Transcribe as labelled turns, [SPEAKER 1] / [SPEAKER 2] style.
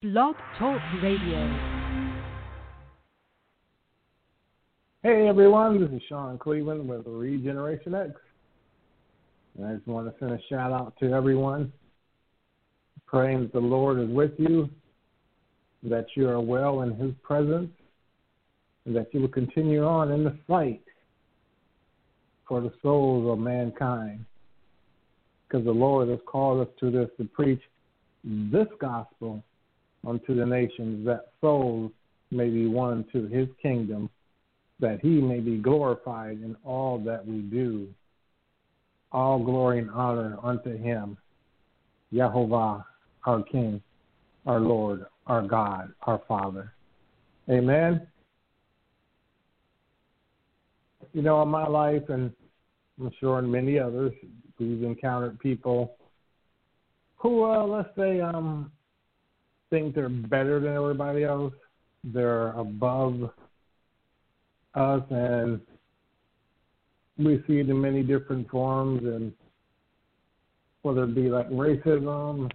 [SPEAKER 1] Blog Talk Radio.
[SPEAKER 2] Hey everyone, this is Sean Cleveland with Regeneration X. And I just want to send a shout out to everyone, praying that the Lord is with you, that you are well in His presence, and that you will continue on in the fight for the souls of mankind. Because the Lord has called us to this to preach this gospel unto the nations, that souls may be won to his kingdom, that he may be glorified in all that we do. All glory and honor unto him, Jehovah, our King, our Lord, our God, our Father. Amen. You know, in my life, and I'm sure in many others, we've encountered people who, uh, let's say, um, think they're better than everybody else. They're above us, and we see it in many different forms, and whether it be like racism,